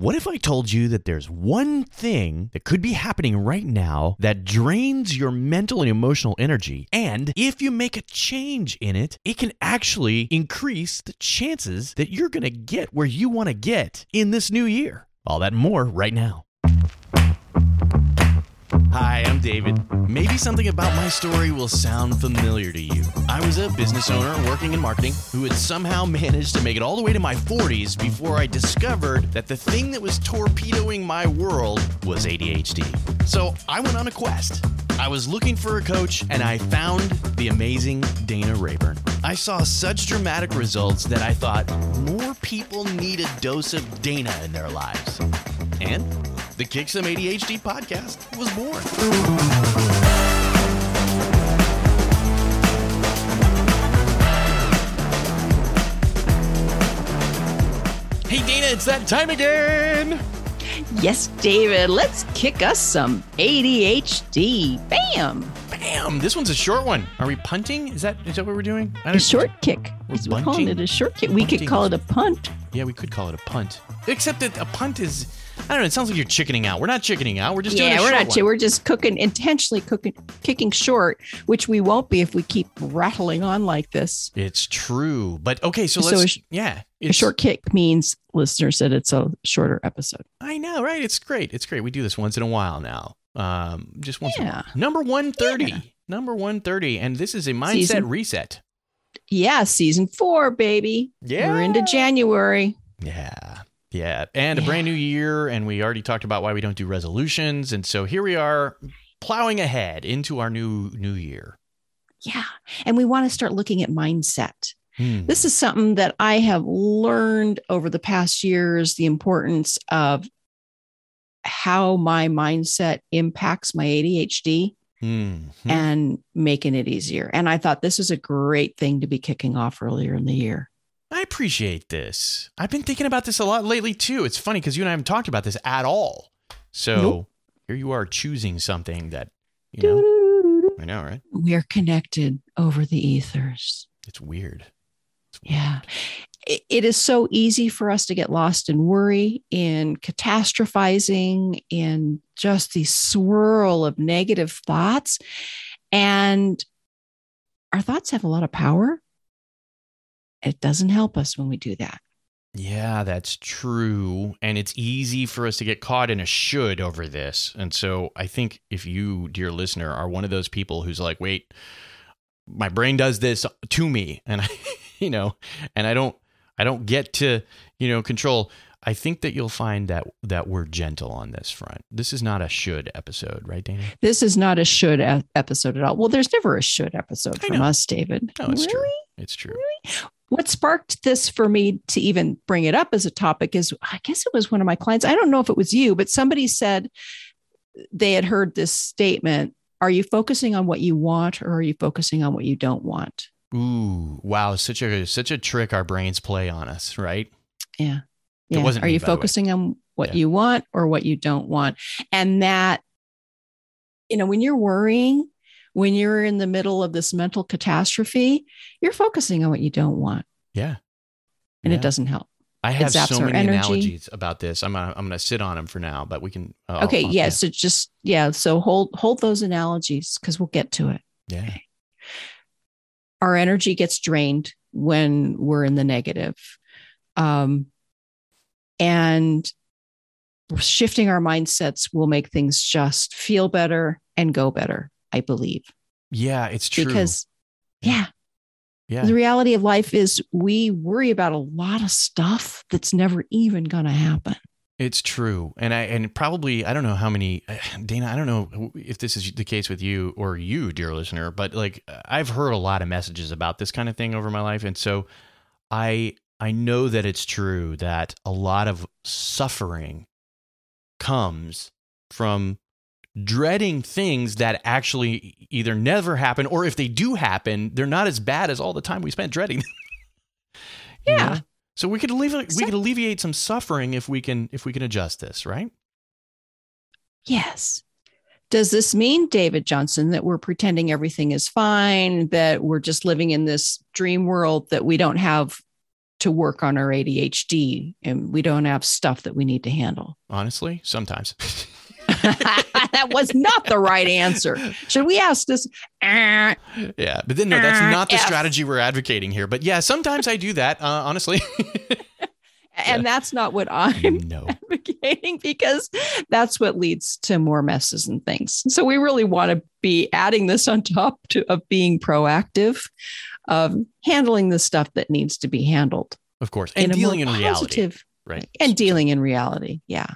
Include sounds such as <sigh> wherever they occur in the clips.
What if I told you that there's one thing that could be happening right now that drains your mental and emotional energy? And if you make a change in it, it can actually increase the chances that you're going to get where you want to get in this new year. All that and more right now. Hi, I'm David. Maybe something about my story will sound familiar to you. I was a business owner working in marketing who had somehow <laughs> managed to make it all the way to my 40s before I discovered that the thing that was torpedoing my world was ADHD. So I went on a quest. I was looking for a coach and I found the amazing Dana Rayburn. I saw such dramatic results that I thought more people need a dose of Dana in their lives. And the Kick Some ADHD podcast was born. Hey Dana, it's that time again. Yes, David, let's kick us some ADHD. Bam! Bam! This one's a short one. Are we punting? Is that is that what we're doing? A short kick. We're We're calling it a short kick. We could call it a punt. Yeah, we could call it a punt. Except that a punt is I don't know, it sounds like you're chickening out. We're not chickening out. We're just doing Yeah, we're not. We're just cooking intentionally cooking, kicking short, which we won't be if we keep rattling on like this. It's true. But okay, so So let's a sh- yeah. A short kick means listeners that it's a shorter episode. I know, right? It's great. It's great. We do this once in a while now. Um, just once. a Yeah. Number one thirty. Yeah. Number one thirty, and this is a mindset Season- reset. Yeah, season four, baby. Yeah. We're into January. Yeah. Yeah. And a brand new year, and we already talked about why we don't do resolutions, and so here we are, plowing ahead into our new new year. Yeah. And we want to start looking at mindset. Hmm. This is something that I have learned over the past years the importance of how my mindset impacts my ADHD. Hmm. and making it easier. And I thought this is a great thing to be kicking off earlier in the year. I appreciate this. I've been thinking about this a lot lately too. It's funny because you and I haven't talked about this at all. So Nope. here you are choosing something that you know. I know, right? We are connected over the ethers. It's weird. It's weird. Yeah. It- it is so easy for us to get lost in worry, in catastrophizing, in just the swirl of negative thoughts. And our thoughts have a lot of power. It doesn't help us when we do that. Yeah, that's true. And it's easy for us to get caught in a should over this. And so I think if you, dear listener, are one of those people who's like, wait, my brain does this to me and <laughs> I, you know, and I don't, I don't get to, you know, control. I think that you'll find that that we're gentle on this front. This is not a should episode, right, Dana? This is not a should episode at all. Well, there's never a should episode from us, David. No, it's true. It's true. What sparked this for me to even bring it up as a topic is I guess it was one of my clients. I don't know if it was you, but somebody said they had heard this statement Are you focusing on what you want or are you focusing on what you don't want? Ooh, wow, such a such a trick our brains play on us, right? Yeah. It Yeah. wasn't Are me, you by the way. focusing on what Yeah. you want or what you don't want? And that, you know, when you're worrying, when you're in the middle of this mental catastrophe, you're focusing on what you don't want Yeah. and Yeah. it doesn't help. I have so many energy. analogies about this. I'm gonna, I'm gonna sit on them for now, but we can. uh, okay. I'll- yeah. So just, yeah. So hold, hold those analogies because we'll get to it. yeah. Our energy gets drained when we're in the negative. Um, and shifting our mindsets will make things just feel better and go better, I believe. Yeah, it's true. Because, yeah, yeah, the reality of life is we worry about a lot of stuff that's never even going to happen. it's true. And I and probably I don't know how many <sighs> Dana. I don't know if this is the case with you or you, dear listener, but like I've heard a lot of messages about this kind of thing over my life, and so I I know that it's true that a lot of suffering comes from dreading things that actually either never happen or if they do happen, they're not as bad as all the time we spent dreading. them. <laughs> Yeah. know? So we could alleviate we could alleviate some suffering if we can if we can adjust this, right? Yes. Does this mean, David Johnson, that we're pretending everything is fine, that we're just living in this dream world, that we don't have to work on our ADHD and we don't have stuff that we need to handle. Honestly, sometimes. <laughs> <laughs> that was not the right answer. Should we ask this? Uh, <laughs> yeah, but then no, that's not the F. strategy we're advocating here. But yeah, sometimes I do that. Uh, honestly, <laughs> and that's not what I'm no. advocating because that's what leads to more messes and things. So we really want to be adding this on top to, of being proactive, of handling the stuff that needs to be handled Of course, and more dealing in reality, right? and dealing in reality. Yeah.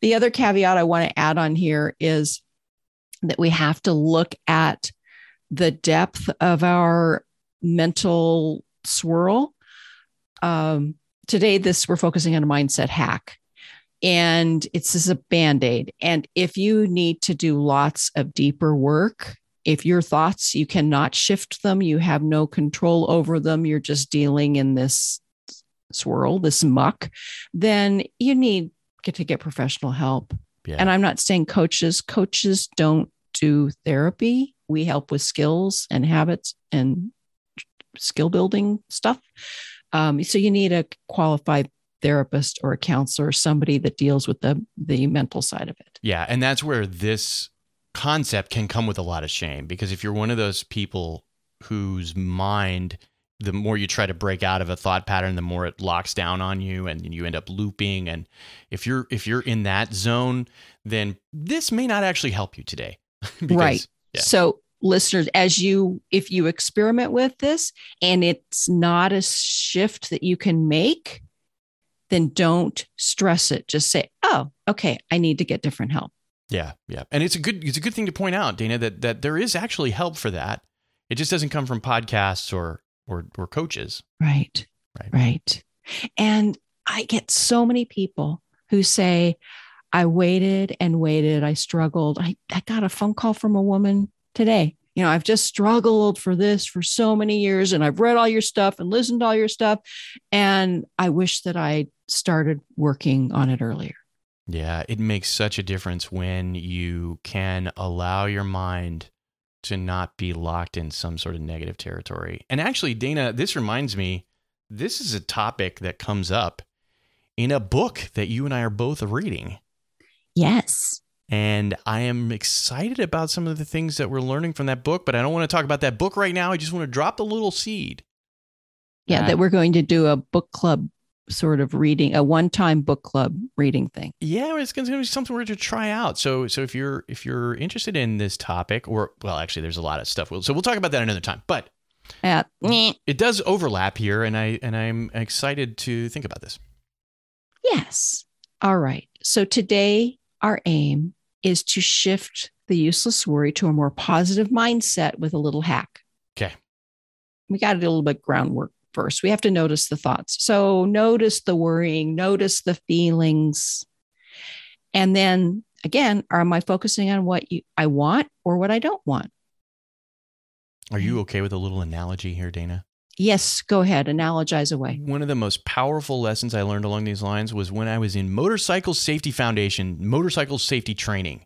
The other caveat I want to add on here is that we have to look at the depth of our mental swirl. Um, today, this we're focusing on a mindset hack. And it's just a band aid. And if you need to do lots of deeper work, if your thoughts, you cannot shift them, you have no control over them, you're just dealing in this swirl, this muck, then you need get to get professional help. Yeah. And I'm not saying coaches, coaches don't do therapy. We help with skills and habits and skill building stuff. Um, so you need a qualified therapist or a counselor, somebody that deals with the the mental side of it. Yeah, and that's where this concept can come with a lot of shame because if you're one of those people whose mind the more you try to break out of a thought pattern the more it locks down on you and you end up looping and if you're if you're in that zone then this may not actually help you today <laughs> Because- Right. Yeah. So listeners, as you if you experiment with this and it's not a shift that you can make, then don't stress it. Just say, "Oh, okay, I need to get different help." Yeah, yeah, and it's a good it's a good thing to point out, Dana, that that there is actually help for that. It just doesn't come from podcasts or or or coaches. Right. Right. Right. And I get so many people who say, I waited and waited. I struggled. I, I got a phone call from a woman today. You know, I've just struggled for this for so many years and I've read all your stuff and listened to all your stuff. And I wish that I started working on it earlier. Yeah, it makes such a difference when you can allow your mind to not be locked in some sort of negative territory. And actually, Dana, this reminds me, this is a topic that comes up in a book that you and I are both reading. Yes. And I am excited about some of the things that we're learning from that book, but I don't want to talk about that book right now. I just want to drop the little seed. Yeah. Uh, that we're going to do a book club sort of reading, a one time book club reading thing. Yeah, it's going to be something we're to try out. So, so if you're if you're interested in this topic, or well, actually, there's a lot of stuff. We'll, so we'll talk about that another time. But At, it does overlap here, and I and I'm excited to think about this. Yes. All right. So today, our aim is to shift the useless worry to a more positive mindset with a little hack. Okay. We got to do a little bit groundwork first. We have to notice the thoughts. So notice the worrying, notice the feelings. And then again, am I focusing on what you, I want or what I don't want? Are you okay with a little analogy here, Dana? Yes, go ahead, analogize away. One of the most powerful lessons I learned along these lines was when I was in Motorcycle Safety Foundation, motorcycle safety training.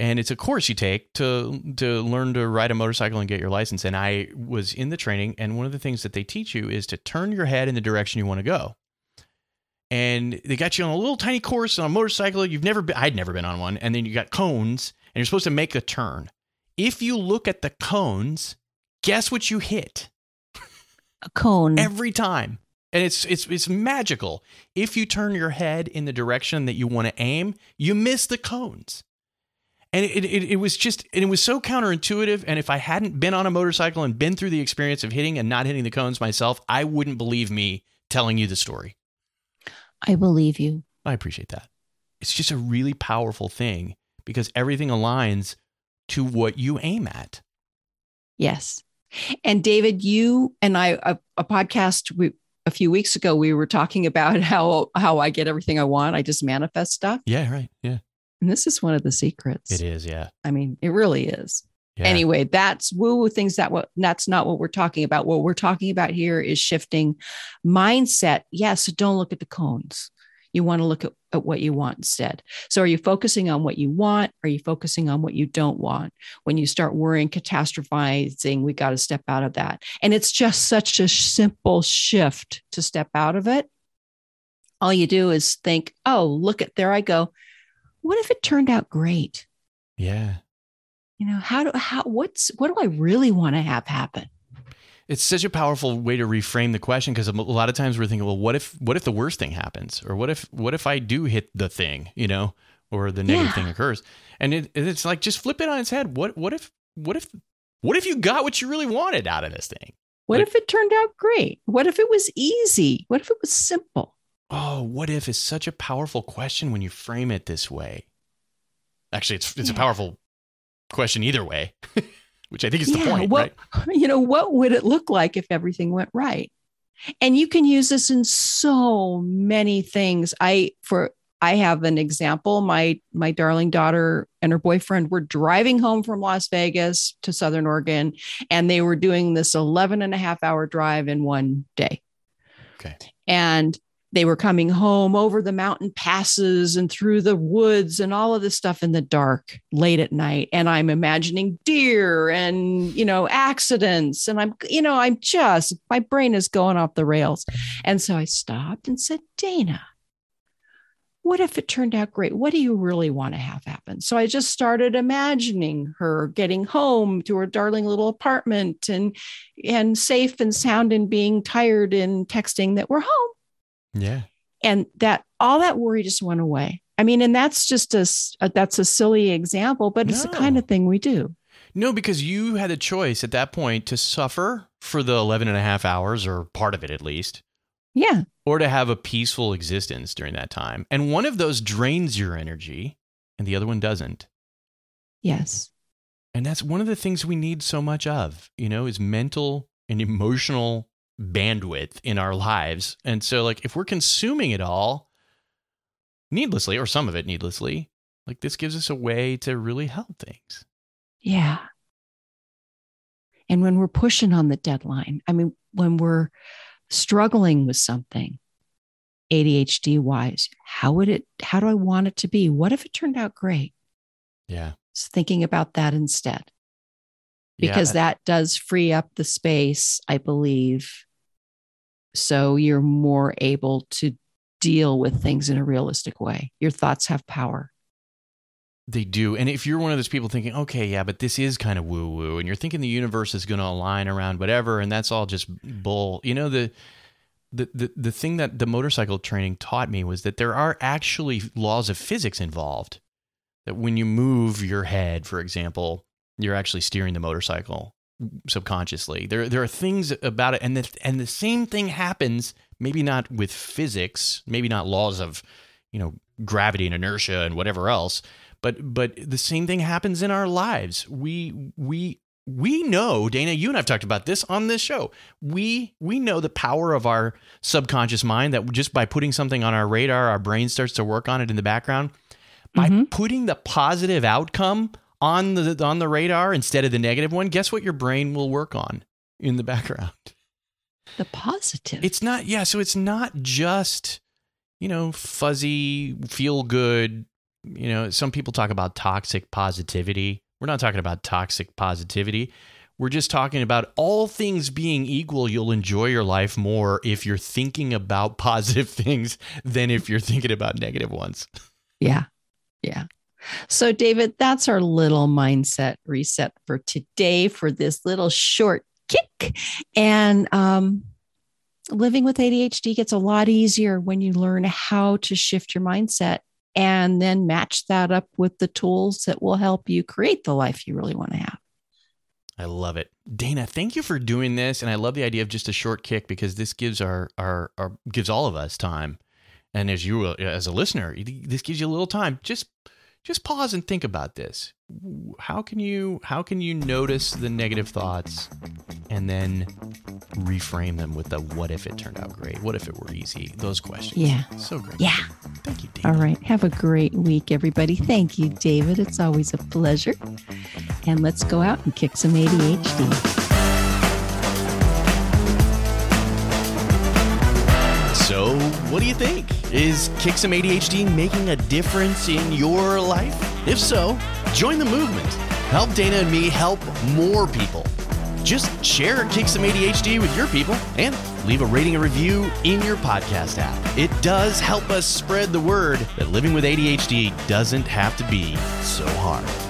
And it's a course you take to to learn to ride a motorcycle and get your license. And I was in the training, and one of the things that they teach you is to turn your head in the direction you want to go. And they got you on a little tiny course on a motorcycle. You've never been, I'd never been on one. And then you got cones, and you're supposed to make a turn. If you look at the cones, guess what you hit? A cone. every time and it's it's it's magical if you turn your head in the direction that you want to aim you miss the cones and it, it, it was just and it was so counterintuitive. And if i hadn't been on a motorcycle and been through the experience of hitting and not hitting the cones myself i wouldn't believe me telling you the story. I believe you. i appreciate that. It's just a really powerful thing because everything aligns to what you aim at. Yes. And David, you and I, a, a podcast we, a few weeks ago, we were talking about <laughs> how how I get everything I want. I just manifest stuff, yeah right. Yeah and this is one of the secrets. it is yeah, I mean, it really is. yeah. Anyway, that's woo woo things. That what that's not what we're talking about. What we're talking about here is shifting mindset. Yes, don't look at the cones. You want to look at, at what you want instead. So, are you focusing on what you want? Are you focusing on what you don't want? When you start worrying, catastrophizing, we got to step out of that. And it's just such a simple shift to step out of it. All you do is think, oh, look at there I go. What if it turned out great? Yeah. You know, how do, how, what's, what do I really want to have happen? It's such a powerful way to reframe the question because a lot of times we're thinking, well, what if what if the worst thing happens, or what if what if I do hit the thing, you know, or the negative yeah. thing occurs, and it, it's like just flip it on its head. What what if what if what if you got what you really wanted out of this thing? What like, if it turned out great? What if it was easy? What if it was simple? Oh, what if is such a powerful question when you frame it this way. Actually, it's it's yeah. a hmm. powerful question either way. <laughs> which I think is yeah, the point, what, right? <laughs> You know, what would it look like if everything went right? And you can use this in so many things. I for I have an example. My my darling daughter and her boyfriend were driving home from Las Vegas to Southern Oregon, and they were doing this 11 and a half hour drive in one day. Okay. And they were coming home over the mountain passes and through the woods and all of this stuff in the dark late at night. And i'm imagining deer and you know accidents. And i'm you know i'm just my brain is going off the rails. And so i stopped and said dana what if it turned out great? What do you really want to have happen? So i just started imagining her getting home to her darling little apartment and and safe and sound and being tired and texting that we're home yeah. And that all that worry just went away. I mean, and that's just a, a that's a silly example, but it's no. the kind of thing we do. No, because you had a choice at that point to suffer for the 11 and a half hours or part of it at least. Yeah. Or to have a peaceful existence during that time. And one of those drains your energy and the other one doesn't. Yes. And that's one of the things we need so much of, you know, is mental and emotional bandwidth in our lives. And so, like, if we're consuming it all needlessly, or some of it needlessly, like, this gives us a way to really help things. Yeah. And when we're pushing on the deadline, I mean, when we're struggling with something, ADHD wise, how would it, how do I want it to be? What if it turned out great? Yeah. Just thinking about that instead because yeah. that does free up the space, I believe, so you're more able to deal with things in a realistic way. Your thoughts have power. They do. And if you're one of those people thinking, okay, yeah, but this is kind of woo woo, and you're thinking the universe is going to align around whatever, and that's all just bull, you know, the, the, the, the thing that the motorcycle training taught me was that there are actually laws of physics involved. That when you move your head, for example, you're actually steering the motorcycle subconsciously. There there are things about it, and the and the same thing happens. Maybe not with physics, maybe not laws of you know gravity and inertia and whatever else, but but the same thing happens in our lives. We we we know dana you and i've talked about this on this show we we know the power of our subconscious mind that just by putting something on our radar our brain starts to work on it in the background by mm-hmm. putting the positive outcome on the on the radar instead of the negative one, guess what your brain will work on in the background? The positive. It's not yeah, so it's not just you know, fuzzy, feel good, you know, some people talk about toxic positivity. We're not talking about toxic positivity. We're just talking about all things being equal, you'll enjoy your life more if you're thinking about <laughs> positive things than if you're thinking about negative ones. Yeah. Yeah. So, David, that's our little mindset reset for today for this little short kick. And um, living with ADHD gets a lot easier when you learn how to shift your mindset and then match that up with the tools that will help you create the life you really want to have. I love it. Dana, thank you for doing this. And I love the idea of just a short kick because this gives our, our, our gives all of us time. And as you, as a listener, this gives you a little time. Just just pause and think about this. How can you how can you notice the negative thoughts and then reframe them with the what if it turned out great? What if it were easy? Those questions. Yeah. So great. Yeah. Thank you, David. All right. Have a great week, everybody. Thank you, David. It's always a pleasure. And let's go out and kick some ADHD. So, what do you think? Is Kick Some ADHD making a difference in your life? If so, join the movement. Help Dana and me help more people. Just share Kick Some ADHD with your people and leave a rating and review in your podcast app. It does help us spread the word that living with ADHD doesn't have to be so hard.